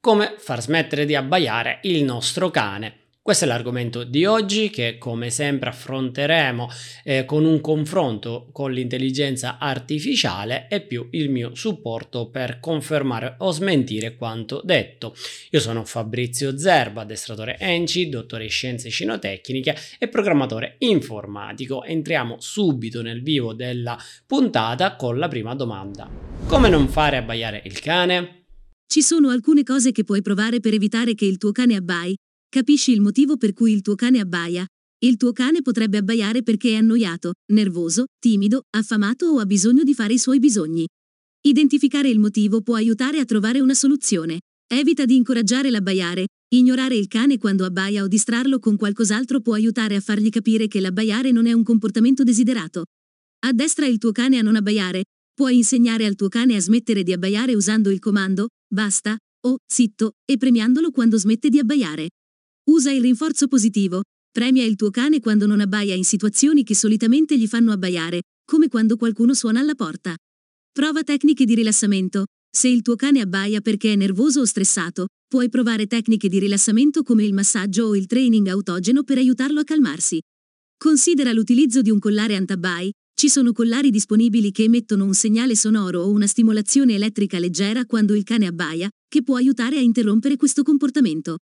come far smettere di abbaiare il nostro cane. Questo è l'argomento di oggi che come sempre affronteremo eh, con un confronto con l'intelligenza artificiale e più il mio supporto per confermare o smentire quanto detto. Io sono Fabrizio Zerba, addestratore ENCI, dottore in scienze cinotecniche e programmatore informatico. Entriamo subito nel vivo della puntata con la prima domanda. Come non fare abbaiare il cane? Ci sono alcune cose che puoi provare per evitare che il tuo cane abbai. Capisci il motivo per cui il tuo cane abbaia? Il tuo cane potrebbe abbaiare perché è annoiato, nervoso, timido, affamato o ha bisogno di fare i suoi bisogni. Identificare il motivo può aiutare a trovare una soluzione. Evita di incoraggiare l'abbaiare. Ignorare il cane quando abbaia o distrarlo con qualcos'altro può aiutare a fargli capire che l'abbaiare non è un comportamento desiderato. Addestra il tuo cane a non abbaiare. Puoi insegnare al tuo cane a smettere di abbaiare usando il comando basta o zitto e premiandolo quando smette di abbaiare. Usa il rinforzo positivo. Premia il tuo cane quando non abbaia in situazioni che solitamente gli fanno abbaiare, come quando qualcuno suona alla porta. Prova tecniche di rilassamento. Se il tuo cane abbaia perché è nervoso o stressato, puoi provare tecniche di rilassamento come il massaggio o il training autogeno per aiutarlo a calmarsi. Considera l'utilizzo di un collare antabbai, ci sono collari disponibili che emettono un segnale sonoro o una stimolazione elettrica leggera quando il cane abbaia, che può aiutare a interrompere questo comportamento.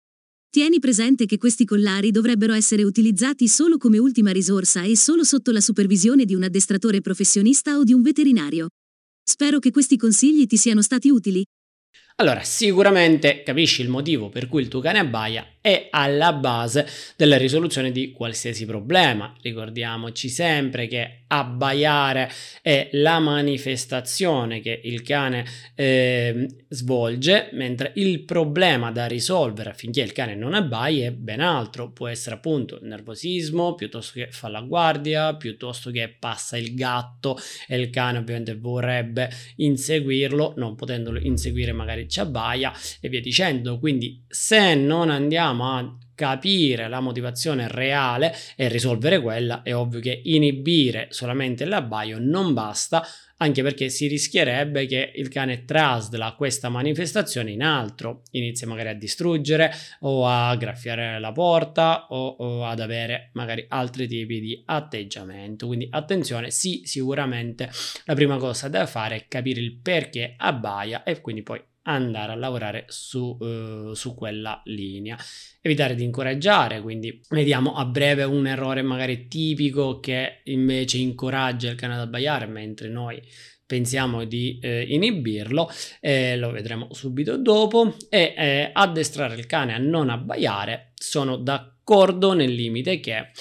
Tieni presente che questi collari dovrebbero essere utilizzati solo come ultima risorsa e solo sotto la supervisione di un addestratore professionista o di un veterinario. Spero che questi consigli ti siano stati utili. Allora, sicuramente capisci il motivo per cui il tuo cane abbaia è alla base della risoluzione di qualsiasi problema. Ricordiamoci sempre che abbaiare è la manifestazione che il cane eh, svolge, mentre il problema da risolvere affinché il cane non abbai è ben altro. Può essere appunto il nervosismo, piuttosto che fa la guardia, piuttosto che passa il gatto e il cane ovviamente vorrebbe inseguirlo, non potendolo inseguire magari ci abbaia e via dicendo. Quindi se non andiamo a capire la motivazione reale e risolvere quella, è ovvio che inibire solamente l'abbaio non basta, anche perché si rischierebbe che il cane trasla questa manifestazione in altro, inizia magari a distruggere o a graffiare la porta o, o ad avere magari altri tipi di atteggiamento. Quindi attenzione, sì, sicuramente la prima cosa da fare è capire il perché abbaia e quindi poi andare a lavorare su, uh, su, quella linea. Evitare di incoraggiare, quindi vediamo a breve un errore magari tipico che invece incoraggia il cane ad abbaiare mentre noi pensiamo di eh, inibirlo, eh, lo vedremo subito dopo, e eh, addestrare il cane a non abbaiare, sono d'accordo nel limite che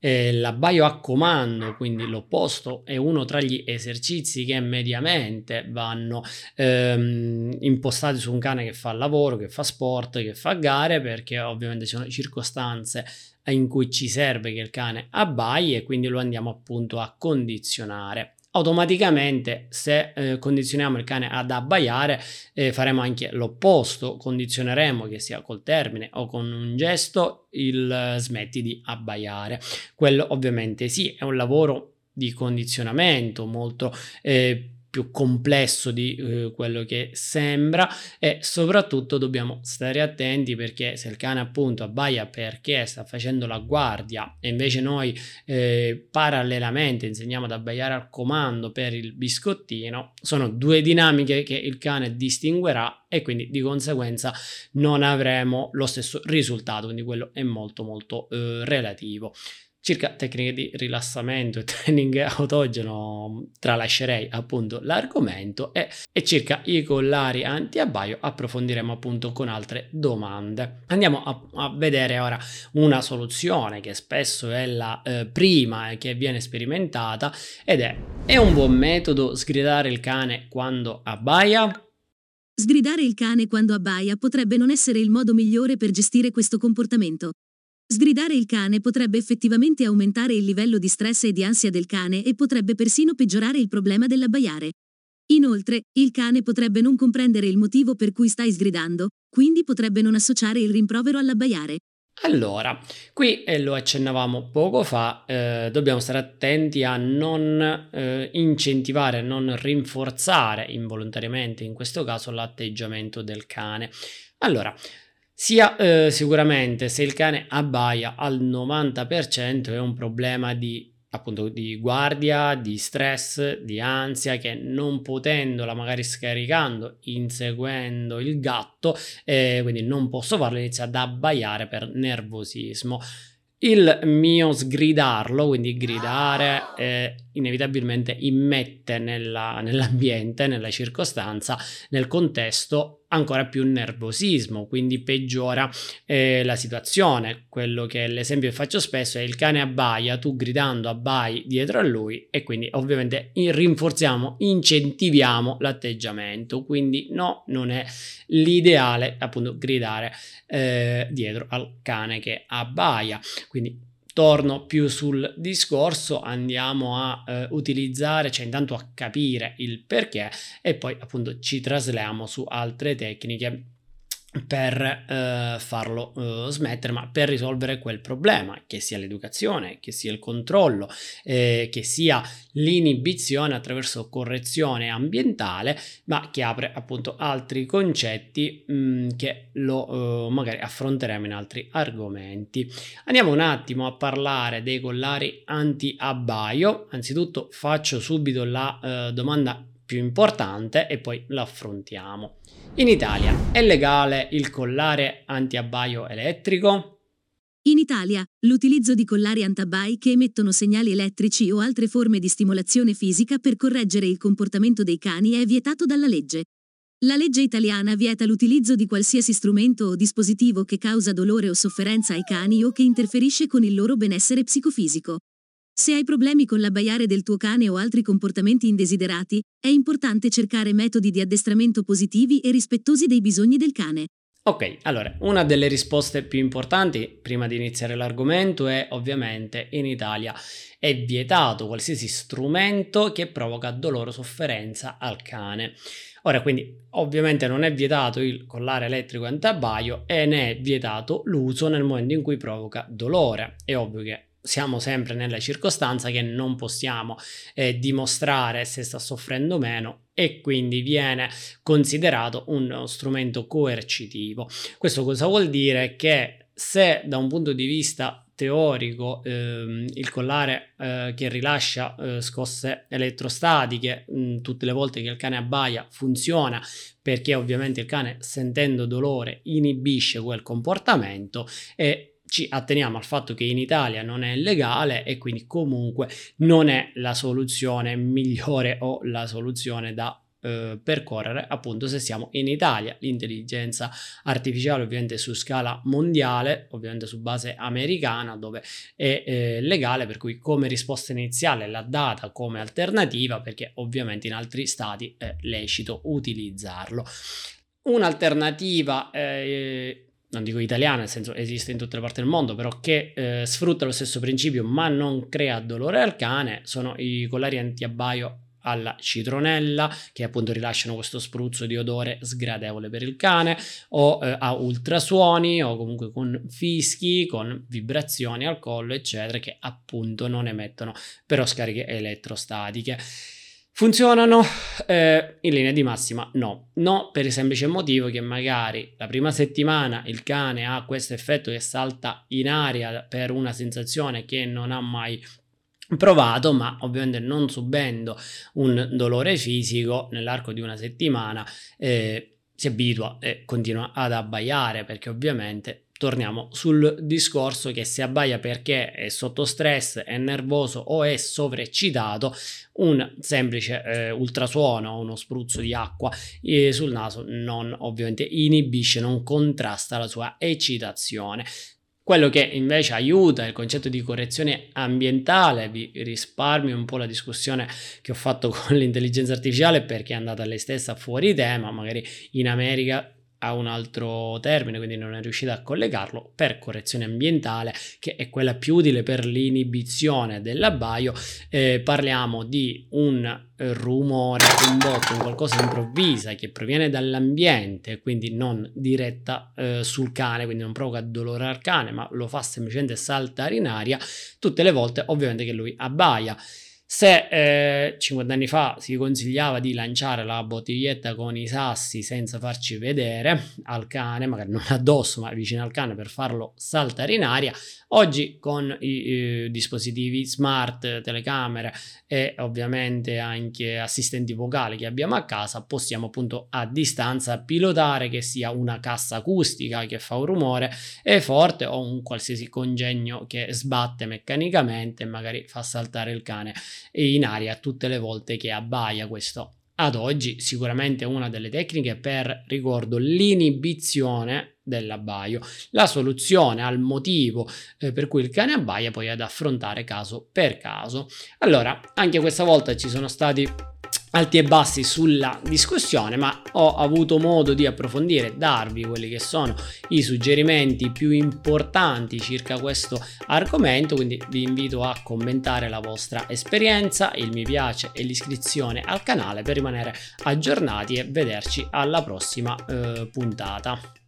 eh, l'abbaio a comando, quindi l'opposto, è uno tra gli esercizi che mediamente vanno ehm, impostati su un cane che fa lavoro, che fa sport, che fa gare, perché ovviamente ci sono circostanze in cui ci serve che il cane abbai e quindi lo andiamo appunto a condizionare automaticamente se eh, condizioniamo il cane ad abbaiare eh, faremo anche l'opposto. Condizioneremo che sia col termine o con un gesto il eh, smetti di abbaiare. Quello ovviamente sì è un lavoro di condizionamento molto eh, più complesso di eh, quello che sembra e soprattutto dobbiamo stare attenti perché se il cane appunto abbaia perché sta facendo la guardia e invece noi eh, parallelamente insegniamo ad abbaiare al comando per il biscottino sono due dinamiche che il cane distinguerà e quindi di conseguenza non avremo lo stesso risultato quindi quello è molto molto eh, relativo Circa tecniche di rilassamento e training autogeno tralascerei appunto l'argomento e, e circa i collari anti-abbaio approfondiremo appunto con altre domande. Andiamo a, a vedere ora una soluzione che spesso è la eh, prima che viene sperimentata ed è è un buon metodo sgridare il cane quando abbaia? Sgridare il cane quando abbaia potrebbe non essere il modo migliore per gestire questo comportamento. Sgridare il cane potrebbe effettivamente aumentare il livello di stress e di ansia del cane e potrebbe persino peggiorare il problema dell'abbaiare. Inoltre, il cane potrebbe non comprendere il motivo per cui stai sgridando, quindi potrebbe non associare il rimprovero all'abbaiare. Allora, qui eh, lo accennavamo poco fa, eh, dobbiamo stare attenti a non eh, incentivare, non rinforzare involontariamente in questo caso l'atteggiamento del cane. Allora, sia eh, sicuramente se il cane abbaia al 90% è un problema di appunto di guardia, di stress, di ansia che non potendola magari scaricando, inseguendo il gatto, eh, quindi non posso farlo, inizia ad abbaiare per nervosismo. Il mio sgridarlo, quindi gridare, eh, inevitabilmente immette nella, nell'ambiente, nella circostanza, nel contesto ancora più nervosismo, quindi peggiora eh, la situazione. Quello che l'esempio che faccio spesso è il cane abbaia, tu gridando abbai dietro a lui e quindi ovviamente rinforziamo, incentiviamo l'atteggiamento. Quindi no, non è l'ideale appunto gridare eh, dietro al cane che abbaia. Quindi torno più sul discorso, andiamo a eh, utilizzare, cioè intanto a capire il perché e poi appunto ci trasliamo su altre tecniche per eh, farlo eh, smettere, ma per risolvere quel problema, che sia l'educazione, che sia il controllo, eh, che sia l'inibizione attraverso correzione ambientale, ma che apre appunto altri concetti mh, mm, che lo eh, magari affronteremo in altri argomenti. Andiamo un attimo a parlare dei collari anti-abbaio. Anzitutto faccio subito la eh, domanda più importante e poi l'affrontiamo. In Italia è legale il collare anti-abbaio elettrico? In Italia, l'utilizzo di collari antabai che emettono segnali elettrici o altre forme di stimolazione fisica per correggere il comportamento dei cani è vietato dalla legge. La legge italiana vieta l'utilizzo di qualsiasi strumento o dispositivo che causa dolore o sofferenza ai cani o che interferisce con il loro benessere psicofisico. Se hai problemi con l'abbaiare del tuo cane o altri comportamenti indesiderati, è importante cercare metodi di addestramento positivi e rispettosi dei bisogni del cane. Ok, allora, una delle risposte più importanti prima di iniziare l'argomento è ovviamente in Italia è vietato qualsiasi strumento che provoca dolore o sofferenza al cane. Ora, quindi, ovviamente non è vietato il collare elettrico antabaio e ne è vietato l'uso nel momento in cui provoca dolore. È ovvio che siamo sempre nella circostanza che non possiamo eh, dimostrare se sta soffrendo meno e quindi viene considerato uno strumento coercitivo. Questo cosa vuol dire? Che se da un punto di vista teorico ehm, il collare eh, che rilascia eh, scosse elettrostatiche mh, mm, tutte le volte che il cane abbaia funziona perché ovviamente il cane sentendo dolore inibisce quel comportamento e ci atteniamo al fatto che in Italia non è legale e quindi comunque non è la soluzione migliore o la soluzione da eh, percorrere appunto se siamo in Italia. L'intelligenza artificiale ovviamente su scala mondiale ovviamente su base americana dove è eh, legale per cui come risposta iniziale l'ha data come alternativa perché ovviamente in altri stati è lecito utilizzarlo. Un'alternativa eh, non dico italiana, nel senso esiste in tutte le parti del mondo, però che eh, sfrutta lo stesso principio ma non crea dolore al cane, sono i collari antiabbaio alla citronella che appunto rilasciano questo spruzzo di odore sgradevole per il cane o eh, a ultrasuoni o comunque con fischi, con vibrazioni al collo eccetera che appunto non emettono però scariche elettrostatiche. Funzionano? Eh, in linea di massima no. No per il semplice motivo che magari la prima settimana il cane ha questo effetto che salta in aria per una sensazione che non ha mai provato, ma ovviamente non subendo un dolore fisico nell'arco di una settimana eh, si abitua e continua ad abbaiare perché ovviamente torniamo sul discorso che se abbaia perché è sotto stress, è nervoso o è sovreccitato, un semplice eh, ultrasuono uno spruzzo di acqua eh, sul naso non ovviamente inibisce, non contrasta la sua eccitazione. Quello che invece aiuta il concetto di correzione ambientale, vi risparmio un po' la discussione che ho fatto con l'intelligenza artificiale perché è andata lei stessa fuori tema, magari in America ha un altro termine, quindi non è riuscita a collegarlo, per correzione ambientale, che è quella più utile per l'inibizione dell'abbaio. Eh, parliamo di un eh, rumore, un botto, un qualcosa improvvisa che proviene dall'ambiente, quindi non diretta eh, sul cane, quindi non provoca dolore al cane, ma lo fa semplicemente saltare in aria tutte le volte, ovviamente che lui abbaia. Se eh, 50 anni fa si consigliava di lanciare la bottiglietta con i sassi senza farci vedere al cane, magari non addosso ma vicino al cane per farlo saltare in aria, oggi con i eh, dispositivi smart, telecamere e ovviamente anche assistenti vocali che abbiamo a casa possiamo appunto a distanza pilotare che sia una cassa acustica che fa un rumore e forte o un qualsiasi congegno che sbatte meccanicamente e magari fa saltare il cane in aria tutte le volte che abbaia questo ad oggi sicuramente una delle tecniche per, ricordo, l'inibizione dell'abbaio. La soluzione al motivo eh, per cui il cane abbaia poi ad affrontare caso per caso. Allora, anche questa volta ci sono stati alti e bassi sulla discussione, ma ho avuto modo di approfondire, darvi quelli che sono i suggerimenti più importanti circa questo argomento, quindi vi invito a commentare la vostra esperienza, il mi piace e l'iscrizione al canale per rimanere aggiornati e vederci alla prossima eh, puntata.